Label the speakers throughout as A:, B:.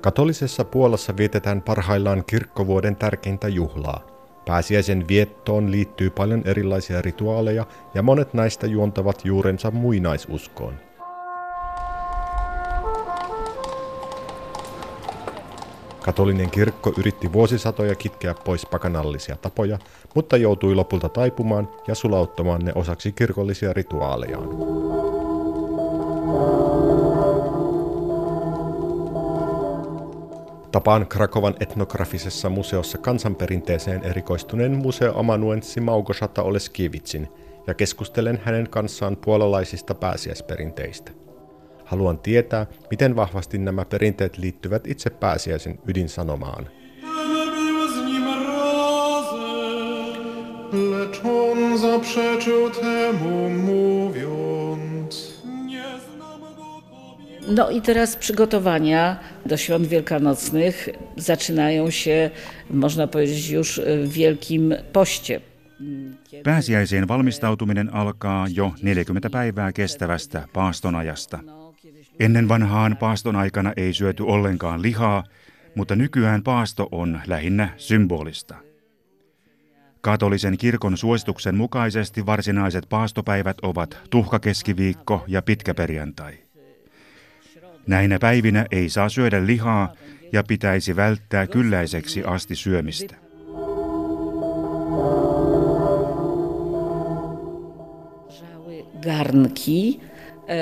A: Katolisessa Puolassa vietetään parhaillaan kirkkovuoden tärkeintä juhlaa. Pääsiäisen viettoon liittyy paljon erilaisia rituaaleja ja monet näistä juontavat juurensa muinaisuskoon. Katolinen kirkko yritti vuosisatoja kitkeä pois pakanallisia tapoja, mutta joutui lopulta taipumaan ja sulauttamaan ne osaksi kirkollisia rituaalejaan. Tapaan Krakovan etnografisessa museossa kansanperinteeseen erikoistuneen museoamanuenssi Małgorzata Oleskivitsin ja keskustelen hänen kanssaan puolalaisista pääsiäisperinteistä. Haluan tietää, miten vahvasti nämä perinteet liittyvät itse pääsiäisen ydinsanomaan. Lecz on zaprzeczył temu, mówiąc,
B: No i teraz przygotowania do świąt wielkanocnych zaczynają się, można powiedzieć, już w Wielkim Poście.
C: Pääsiäiseen valmistautuminen alkaa jo 40 päivää kestävästä paastonajasta. Ennen vanhaan paaston aikana ei syöty ollenkaan lihaa, mutta nykyään paasto on lähinnä symbolista. Katolisen kirkon suosituksen mukaisesti varsinaiset paastopäivät ovat tuhkakeskiviikko ja pitkäperjantai. Näinä päivinä ei saa syödä lihaa ja pitäisi välttää kylläiseksi asti syömistä.
B: Garnki, e,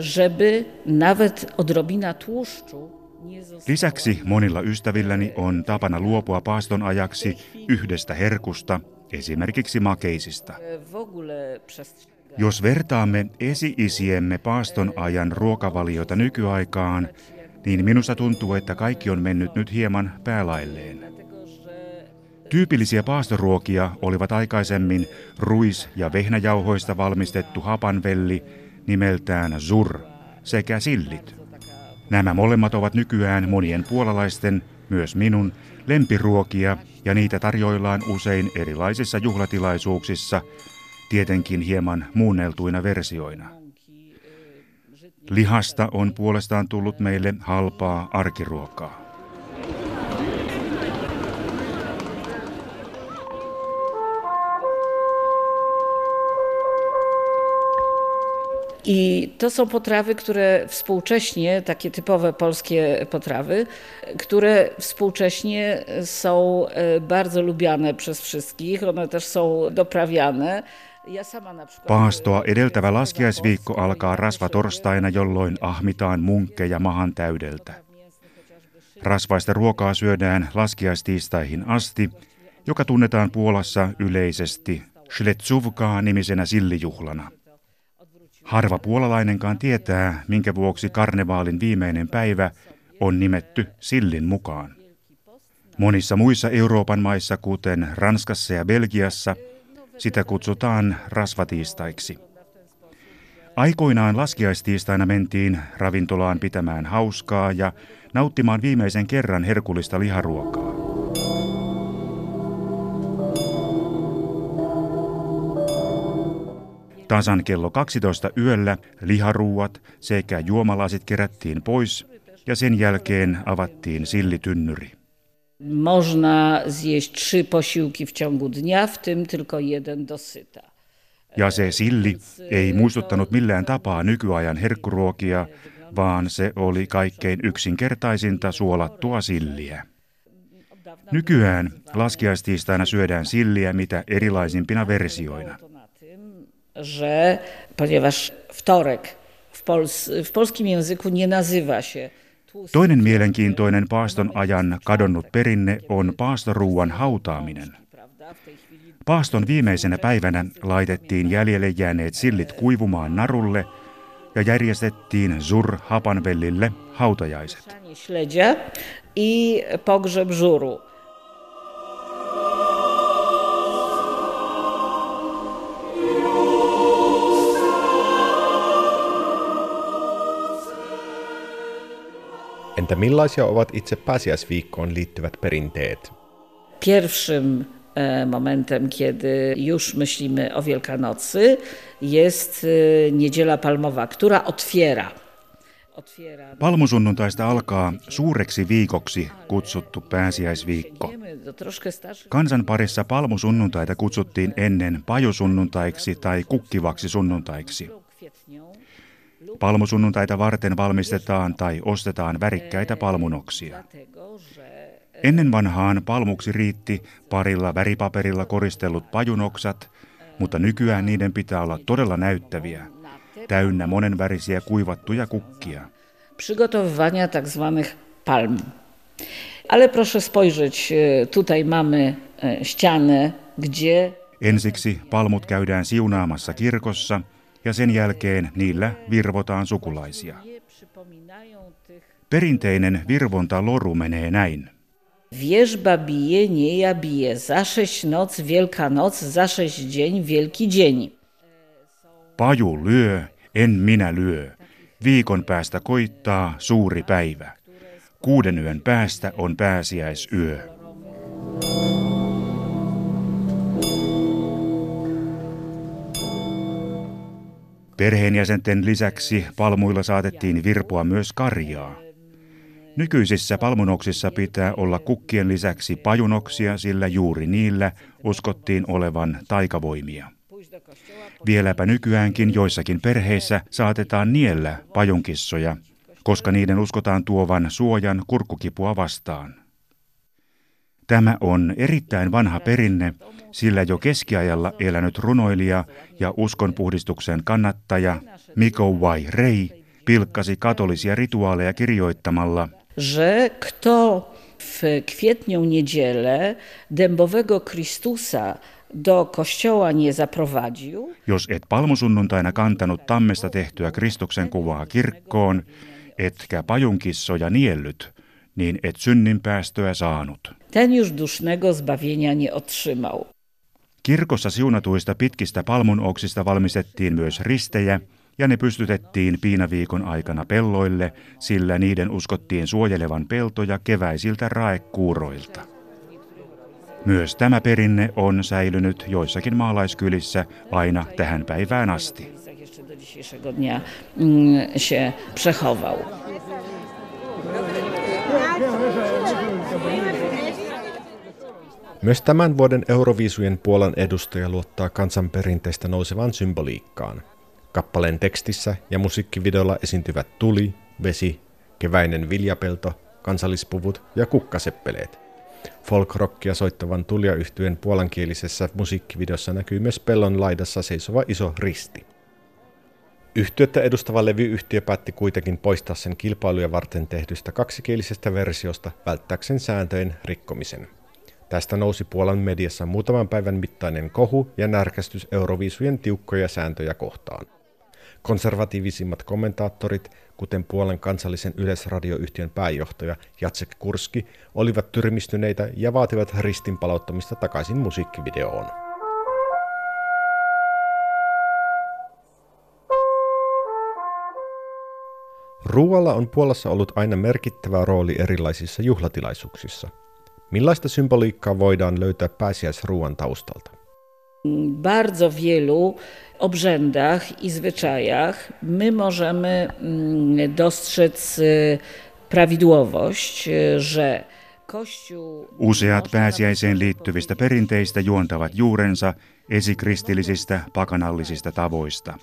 B: żeby nawet odrobina tłuszczu
C: Lisäksi monilla ystävilläni on tapana luopua paaston ajaksi yhdestä herkusta, esimerkiksi makeisista. Jos vertaamme esi-isiemme paaston ajan ruokavaliota nykyaikaan, niin minusta tuntuu, että kaikki on mennyt nyt hieman päälailleen. Tyypillisiä paastoruokia olivat aikaisemmin ruis- ja vehnäjauhoista valmistettu hapanvelli nimeltään zur sekä sillit. Nämä molemmat ovat nykyään monien puolalaisten, myös minun, lempiruokia ja niitä tarjoillaan usein erilaisissa juhlatilaisuuksissa – tietenkin hieman muunneltuina versioina. Lihasta on puolestaan tullut meille halpaa arkiruokaa.
B: I to są potrawy, które współcześnie, takie typowe polskie potrawy, które współcześnie są e, bardzo lubiane przez wszystkich. One też są doprawiane.
C: Paastoa edeltävä laskiaisviikko alkaa rasvatorstaina, jolloin ahmitaan munkkeja mahan täydeltä. Rasvaista ruokaa syödään laskiaistiistaihin asti, joka tunnetaan Puolassa yleisesti Schletsuvkaa nimisenä sillijuhlana. Harva puolalainenkaan tietää, minkä vuoksi karnevaalin viimeinen päivä on nimetty sillin mukaan. Monissa muissa Euroopan maissa, kuten Ranskassa ja Belgiassa, sitä kutsutaan rasvatiistaiksi. Aikoinaan laskiaistiistaina mentiin ravintolaan pitämään hauskaa ja nauttimaan viimeisen kerran herkullista liharuokaa. Tasan kello 12 yöllä liharuuat sekä juomalasit kerättiin pois ja sen jälkeen avattiin sillitynnyri.
B: Można zjeść trzy posiłki w ciągu dnia, w tym tylko jeden dosyta.
C: Ja se silli ei muistuttanut millään tapaa nykyajan herkkuruokia, vaan se oli kaikkein yksinkertaisinta suolattua silliä. Nykyään laskiaistiistaina syödään silliä mitä erilaisimpina versioina.
B: Że ponieważ wtorek w, pols w polskim języku nie nazywa się
C: Toinen mielenkiintoinen paaston ajan kadonnut perinne on paastoruuan hautaaminen. Paaston viimeisenä päivänä laitettiin jäljelle jääneet sillit kuivumaan narulle ja järjestettiin zur hapanvellille hautajaiset.
A: Entä millaisia ovat itse pääsiäisviikkoon liittyvät perinteet?
B: Pierwszym e, momentem, kiedy już myślimy o Wielkanocy, jest e, Niedziela Palmowa, która otwiera
C: Palmusunnuntaista alkaa suureksi viikoksi kutsuttu pääsiäisviikko. Kansan parissa palmusunnuntaita kutsuttiin ennen pajusunnuntaiksi tai kukkivaksi sunnuntaiksi. Palmusunnuntaita varten valmistetaan tai ostetaan värikkäitä palmunoksia. Ennen vanhaan palmuksi riitti parilla väripaperilla koristellut pajunoksat, mutta nykyään niiden pitää olla todella näyttäviä, täynnä monenvärisiä kuivattuja kukkia.
B: Przygotowywania tak zwanych palm. Ale proszę spojrzeć, e, tutaj mamy e, ścianę, gdzie...
C: Ensiksi palmut käydään siunaamassa kirkossa ja sen jälkeen niillä virvotaan sukulaisia. Perinteinen virvonta loru menee näin.
B: Wierzba bije, nie ja bije. Za sześć noc, wielka noc, za sześć dzień, wielki dzień.
C: Paju lyö, en minä lyö. Viikon päästä koittaa suuri päivä. Kuuden yön päästä on pääsiäisyö. Perheenjäsenten lisäksi palmuilla saatettiin virpoa myös karjaa. Nykyisissä palmunoksissa pitää olla kukkien lisäksi pajunoksia, sillä juuri niillä uskottiin olevan taikavoimia. Vieläpä nykyäänkin joissakin perheissä saatetaan niellä pajunkissoja, koska niiden uskotaan tuovan suojan kurkkukipua vastaan. Tämä on erittäin vanha perinne, sillä jo keskiajalla elänyt runoilija ja uskonpuhdistuksen kannattaja Mikołaj Rei pilkkasi katolisia rituaaleja kirjoittamalla –
B: że kto w kwietnią niedzielę dębowego do kościoła nie zaprowadził.
C: Jos et palmusunnuntaina kantanut tammesta tehtyä Kristuksen kuvaa kirkkoon, etkä pajunkissoja niellyt, niin et synnin päästöä saanut.
B: Ten już dusznego zbawienia nie otrzymał.
C: Kirkossa siunatuista pitkistä palmunoksista valmistettiin myös ristejä, ja ne pystytettiin piinaviikon aikana pelloille, sillä niiden uskottiin suojelevan peltoja keväisiltä raekuuroilta. Myös tämä perinne on säilynyt joissakin maalaiskylissä aina tähän päivään asti.
A: Myös tämän vuoden Euroviisujen Puolan edustaja luottaa kansanperinteistä nousevaan symboliikkaan – Kappaleen tekstissä ja musiikkivideolla esiintyvät tuli, vesi, keväinen viljapelto, kansallispuvut ja kukkaseppeleet. Folkrockia soittavan tulijayhtyeen puolankielisessä musiikkivideossa näkyy myös pellon laidassa seisova iso risti. Yhtiötä edustava levyyhtiö päätti kuitenkin poistaa sen kilpailuja varten tehdystä kaksikielisestä versiosta välttääkseen sääntöjen rikkomisen. Tästä nousi Puolan mediassa muutaman päivän mittainen kohu ja närkästys Euroviisujen tiukkoja sääntöjä kohtaan. Konservatiivisimmat kommentaattorit, kuten Puolen kansallisen yleisradioyhtiön pääjohtaja Jacek Kurski, olivat tyrmistyneitä ja vaativat ristin palauttamista takaisin musiikkivideoon. Ruoalla on Puolassa ollut aina merkittävä rooli erilaisissa juhlatilaisuuksissa. Millaista symboliikkaa voidaan löytää pääsiäisruoan taustalta?
B: bardzo wielu obrzędach i zwyczajach my możemy mm, dostrzec prawidłowość, że.
C: Useat pääsiäiseen liittyvistä perinteistä juontavat juurensa esikristillisistä pakanallisista tavoista.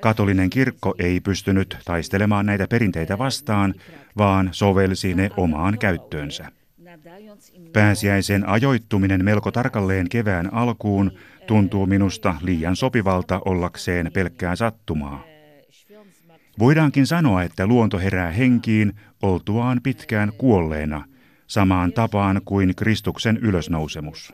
C: Katolinen kirkko ei pystynyt taistelemaan näitä perinteitä vastaan, vaan sovelsi ne omaan käyttöönsä. Pääsiäisen ajoittuminen melko tarkalleen kevään alkuun tuntuu minusta liian sopivalta ollakseen pelkkää sattumaa. Voidaankin sanoa, että luonto herää henkiin oltuaan pitkään kuolleena, samaan tapaan kuin Kristuksen ylösnousemus.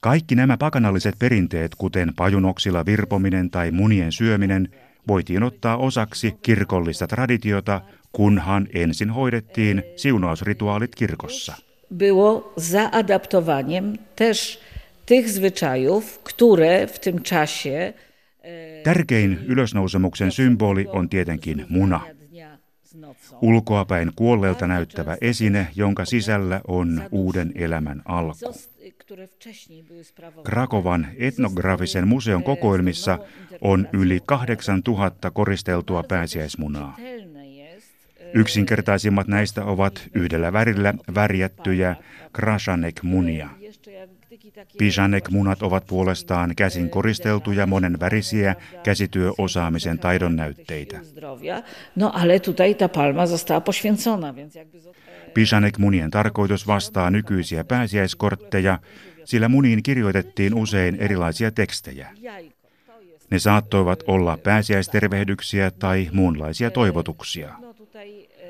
C: Kaikki nämä pakanalliset perinteet, kuten pajunoksilla virpominen tai munien syöminen, voitiin ottaa osaksi kirkollista traditiota kunhan ensin hoidettiin siunausrituaalit kirkossa.
B: Było zaadaptowaniem też tych zwyczajów, które w tym czasie
C: e, Tärkein ylösnousemuksen symboli on tietenkin muna. Ulkoapäin kuolleelta näyttävä esine, jonka sisällä on uuden elämän alku. Krakovan etnografisen museon kokoelmissa on yli 8000 koristeltua pääsiäismunaa. Yksinkertaisimmat näistä ovat yhdellä värillä värjättyjä krashanek-munia. Pisanek-munat ovat puolestaan käsin koristeltuja monen värisiä käsityöosaamisen taidon näytteitä. No ale tutaj ta palma została poświęcona, więc jakby... Pisanek-munien tarkoitus vastaa nykyisiä pääsiäiskortteja, sillä muniin kirjoitettiin usein erilaisia tekstejä. Ne saattoivat olla pääsiäistervehdyksiä tai muunlaisia toivotuksia.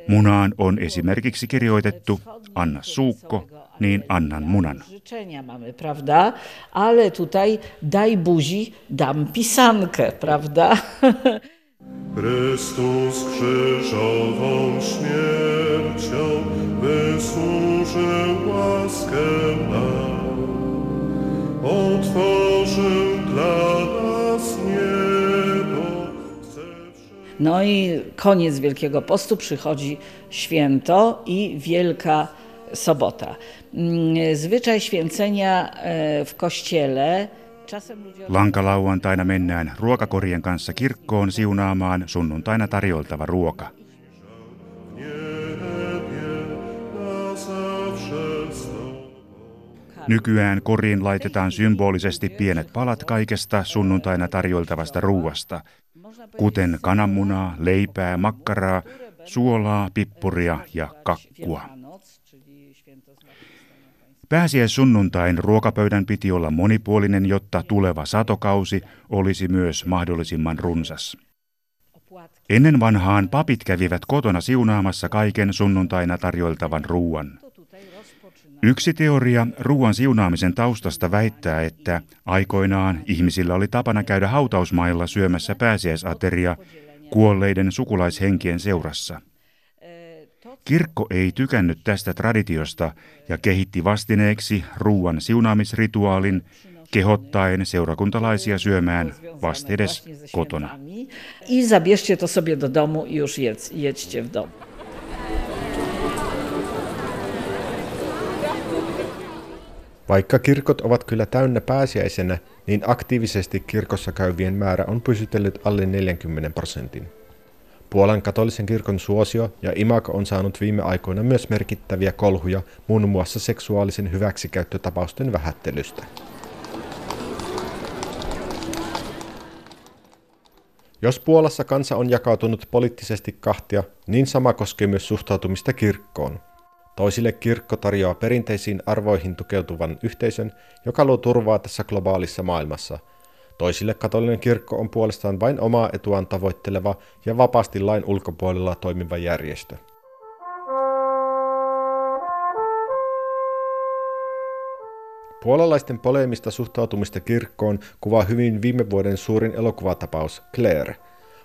C: Munaan on esimerkiksi kirjoitettu Anna suukko, niin annan munan. mamy, prawda? Ale tutaj daj buzi, dam pisankę, prawda? Chrystus krzyżową śmiercią wysłużył łaskę nam. Otworzył dla nas niebo. No i koniec Wielkiego Postu przychodzi święto i Wielka sobota. Mm, zwyczaj święcenia e, w kościele Lankalauantaina mennään ruokakorien kanssa kirkkoon siunaamaan sunnuntaina tarjoltava ruoka. Nykyään koriin laitetaan symbolisesti pienet palat kaikesta sunnuntaina tarjoltavasta ruuasta, kuten kananmunaa, leipää, makkaraa, suolaa, pippuria ja kakkua. Pääsiäissunnuntain ruokapöydän piti olla monipuolinen, jotta tuleva satokausi olisi myös mahdollisimman runsas. Ennen vanhaan papit kävivät kotona siunaamassa kaiken sunnuntaina tarjoiltavan ruuan. Yksi teoria ruoan siunaamisen taustasta väittää, että aikoinaan ihmisillä oli tapana käydä hautausmailla syömässä pääsiäisateria kuolleiden sukulaishenkien seurassa – Kirkko ei tykännyt tästä traditiosta ja kehitti vastineeksi ruuan siunaamisrituaalin, kehottaen seurakuntalaisia syömään vastedes kotona. I zabierzcie to sobie do domu i już jedźcie w domu.
A: Vaikka kirkot ovat kyllä täynnä pääsiäisenä, niin aktiivisesti kirkossa käyvien määrä on pysytellyt alle 40 prosentin. Puolan katolisen kirkon suosio ja imago on saanut viime aikoina myös merkittäviä kolhuja muun muassa seksuaalisen hyväksikäyttötapausten vähättelystä. Jos Puolassa kansa on jakautunut poliittisesti kahtia, niin sama koskee myös suhtautumista kirkkoon. Toisille kirkko tarjoaa perinteisiin arvoihin tukeutuvan yhteisön, joka luo turvaa tässä globaalissa maailmassa – Toisille katolinen kirkko on puolestaan vain omaa etuaan tavoitteleva ja vapaasti lain ulkopuolella toimiva järjestö. Puolalaisten poleemista suhtautumista kirkkoon kuvaa hyvin viime vuoden suurin elokuvatapaus Claire.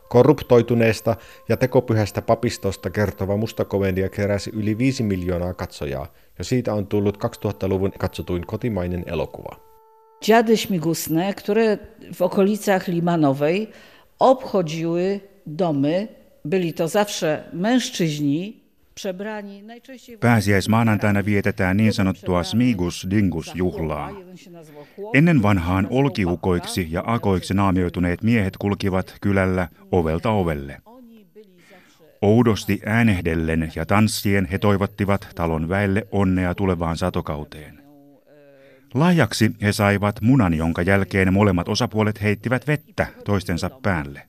A: Korruptoituneesta ja tekopyhästä papistosta kertova mustakomedia keräsi yli 5 miljoonaa katsojaa, ja siitä on tullut 2000-luvun katsotuin kotimainen elokuva.
B: Dziady śmigusne, które w okolicach Limanowej obchodziły domy. Byli to zawsze mężczyźni,
C: Pääsiäismaanantaina vietetään niin sanottua Smigus Dingus-juhlaa. Ennen vanhaan olkiukoiksi ja akoiksi naamioituneet miehet kulkivat kylällä ovelta ovelle. Oudosti äänehdellen ja tanssien he toivottivat talon väelle onnea tulevaan satokauteen. Lahjaksi he saivat munan, jonka jälkeen molemmat osapuolet heittivät vettä toistensa päälle.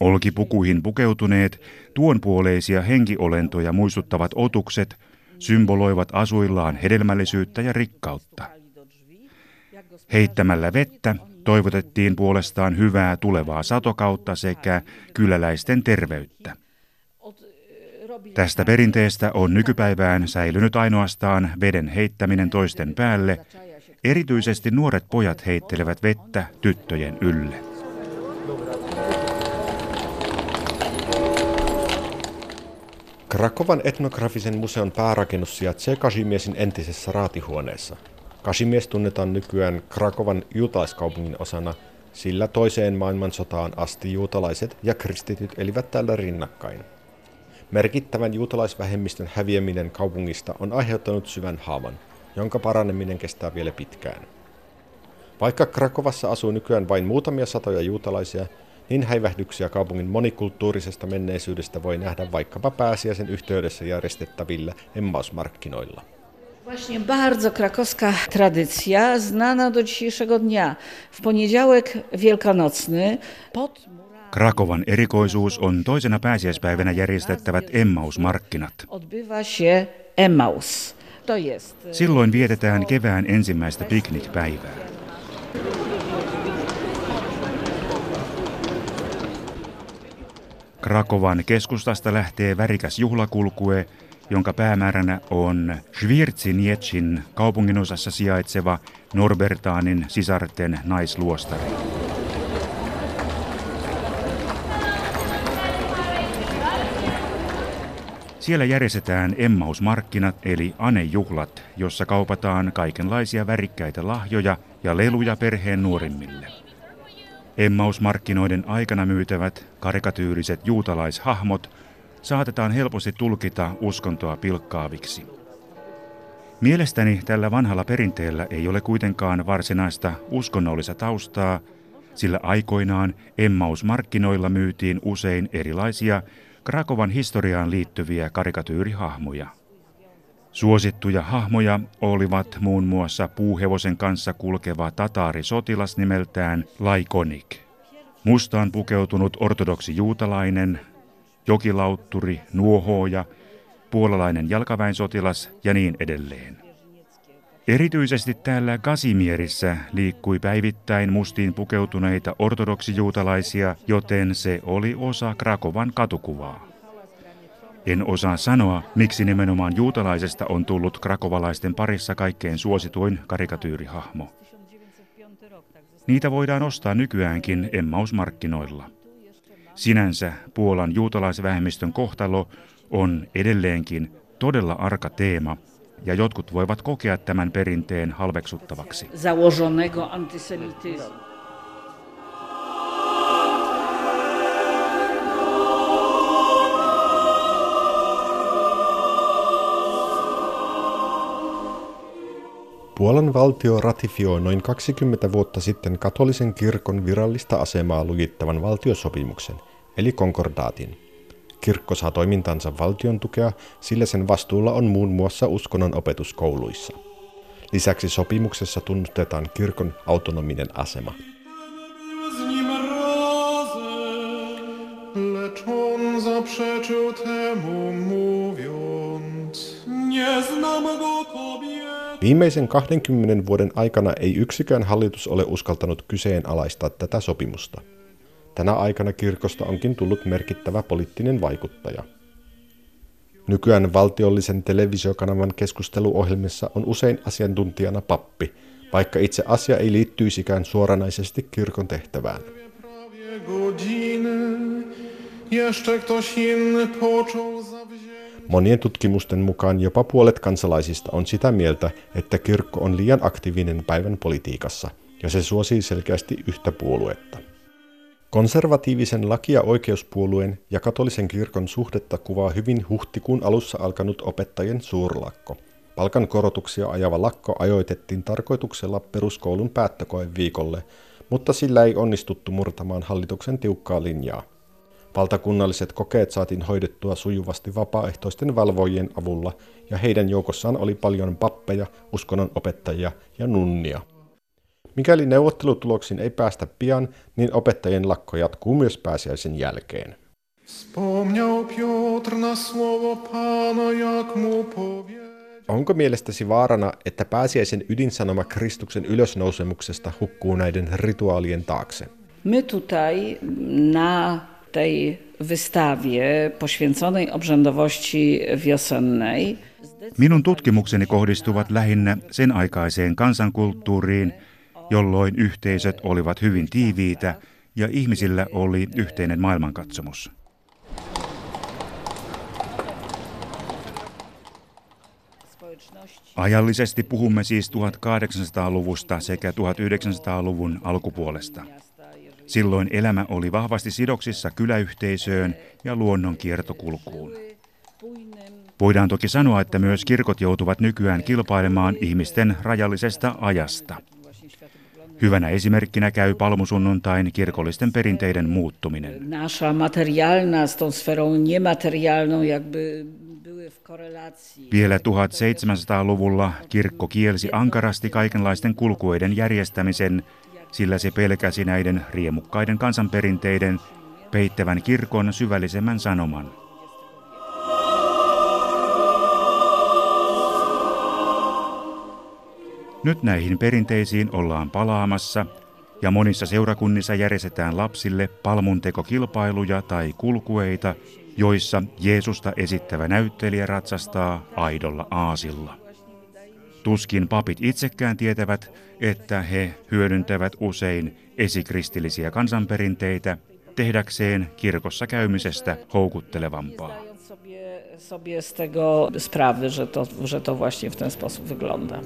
C: Olkipukuihin pukeutuneet, tuonpuoleisia henkiolentoja muistuttavat otukset symboloivat asuillaan hedelmällisyyttä ja rikkautta. Heittämällä vettä toivotettiin puolestaan hyvää tulevaa satokautta sekä kyläläisten terveyttä. Tästä perinteestä on nykypäivään säilynyt ainoastaan veden heittäminen toisten päälle Erityisesti nuoret pojat heittelevät vettä tyttöjen ylle.
A: Krakovan etnografisen museon päärakennus sijaitsee Kasimiesin entisessä raatihuoneessa. Kasimies tunnetaan nykyään Krakovan juutalaiskaupungin osana, sillä toiseen maailmansotaan asti juutalaiset ja kristityt elivät täällä rinnakkain. Merkittävän juutalaisvähemmistön häviäminen kaupungista on aiheuttanut syvän haavan, jonka paraneminen kestää vielä pitkään. Vaikka Krakovassa asuu nykyään vain muutamia satoja juutalaisia, niin häivähdyksiä kaupungin monikulttuurisesta menneisyydestä voi nähdä vaikkapa pääsiäisen yhteydessä järjestettävillä emmausmarkkinoilla.
B: Właśnie bardzo krakowska tradycja, znana do dzisiejszego dnia. W poniedziałek wielkanocny pod
C: Krakovan erikoisuus on toisena pääsiäispäivänä järjestettävät Emmaus-markkinat.
B: Odbywa się Emmaus.
C: Silloin vietetään kevään ensimmäistä piknikpäivää. Krakovan keskustasta lähtee värikäs juhlakulkue, jonka päämääränä on Schwirtzinietsin kaupunginosassa sijaitseva Norbertaanin sisarten naisluostari. Siellä järjestetään emmausmarkkinat eli anejuhlat, jossa kaupataan kaikenlaisia värikkäitä lahjoja ja leluja perheen nuorimmille. Emmausmarkkinoiden aikana myytävät karikatyyriset juutalaishahmot saatetaan helposti tulkita uskontoa pilkkaaviksi. Mielestäni tällä vanhalla perinteellä ei ole kuitenkaan varsinaista uskonnollista taustaa, sillä aikoinaan Emmausmarkkinoilla myytiin usein erilaisia Krakovan historiaan liittyviä karikatyyrihahmoja. Suosittuja hahmoja olivat muun muassa puuhevosen kanssa kulkeva tataari-sotilas nimeltään Laikonik, mustaan pukeutunut ortodoksi juutalainen, jokilautturi, nuohooja, puolalainen jalkaväensotilas ja niin edelleen. Erityisesti täällä Kasimierissä liikkui päivittäin mustiin pukeutuneita ortodoksijuutalaisia, joten se oli osa Krakovan katukuvaa. En osaa sanoa, miksi nimenomaan juutalaisesta on tullut krakovalaisten parissa kaikkein suosituin karikatyyrihahmo. Niitä voidaan ostaa nykyäänkin Emmausmarkkinoilla. Sinänsä Puolan juutalaisvähemmistön kohtalo on edelleenkin todella arka teema – ja jotkut voivat kokea tämän perinteen halveksuttavaksi.
A: Puolan valtio ratifioi noin 20 vuotta sitten katolisen kirkon virallista asemaa lujittavan valtiosopimuksen, eli konkordaatin. Kirkko saa toimintansa valtion tukea, sillä sen vastuulla on muun muassa uskonnon opetus kouluissa. Lisäksi sopimuksessa tunnustetaan kirkon autonominen asema. Viimeisen 20 vuoden aikana ei yksikään hallitus ole uskaltanut kyseenalaistaa tätä sopimusta. Tänä aikana kirkosta onkin tullut merkittävä poliittinen vaikuttaja. Nykyään valtiollisen televisiokanavan keskusteluohjelmissa on usein asiantuntijana pappi, vaikka itse asia ei liittyisikään suoranaisesti kirkon tehtävään. Monien tutkimusten mukaan jopa puolet kansalaisista on sitä mieltä, että kirkko on liian aktiivinen päivän politiikassa, ja se suosii selkeästi yhtä puoluetta. Konservatiivisen laki- ja oikeuspuolueen ja katolisen kirkon suhdetta kuvaa hyvin huhtikuun alussa alkanut opettajien suurlakko. Palkankorotuksia ajava lakko ajoitettiin tarkoituksella peruskoulun päättökoen viikolle, mutta sillä ei onnistuttu murtamaan hallituksen tiukkaa linjaa. Valtakunnalliset kokeet saatiin hoidettua sujuvasti vapaaehtoisten valvojien avulla, ja heidän joukossaan oli paljon pappeja, uskonnon opettajia ja nunnia. Mikäli neuvottelutuloksiin ei päästä pian, niin opettajien lakko jatkuu myös pääsiäisen jälkeen. Onko mielestäsi vaarana, että pääsiäisen ydinsanoma Kristuksen ylösnousemuksesta hukkuu näiden rituaalien taakse?
B: My tutaj na tej wystawie poświęconej obrzędowości wiosennej
C: Minun tutkimukseni kohdistuvat lähinnä sen aikaiseen kansankulttuuriin – jolloin yhteisöt olivat hyvin tiiviitä ja ihmisillä oli yhteinen maailmankatsomus. Ajallisesti puhumme siis 1800-luvusta sekä 1900-luvun alkupuolesta. Silloin elämä oli vahvasti sidoksissa kyläyhteisöön ja luonnon kiertokulkuun. Voidaan toki sanoa, että myös kirkot joutuvat nykyään kilpailemaan ihmisten rajallisesta ajasta. Hyvänä esimerkkinä käy palmusunnuntain kirkollisten perinteiden muuttuminen.
B: Nasza materialna z tą sferą niematerialną jakby
C: vielä 1700-luvulla kirkko kielsi ankarasti kaikenlaisten kulkueiden järjestämisen, sillä se pelkäsi näiden riemukkaiden kansanperinteiden peittävän kirkon syvällisemmän sanoman. Nyt näihin perinteisiin ollaan palaamassa ja monissa seurakunnissa järjestetään lapsille palmuntekokilpailuja tai kulkueita, joissa Jeesusta esittävä näyttelijä ratsastaa aidolla aasilla. Tuskin papit itsekään tietävät, että he hyödyntävät usein esikristillisiä kansanperinteitä tehdäkseen kirkossa käymisestä houkuttelevampaa.
B: sobie z tego sprawy, że to, że to właśnie w ten sposób wygląda.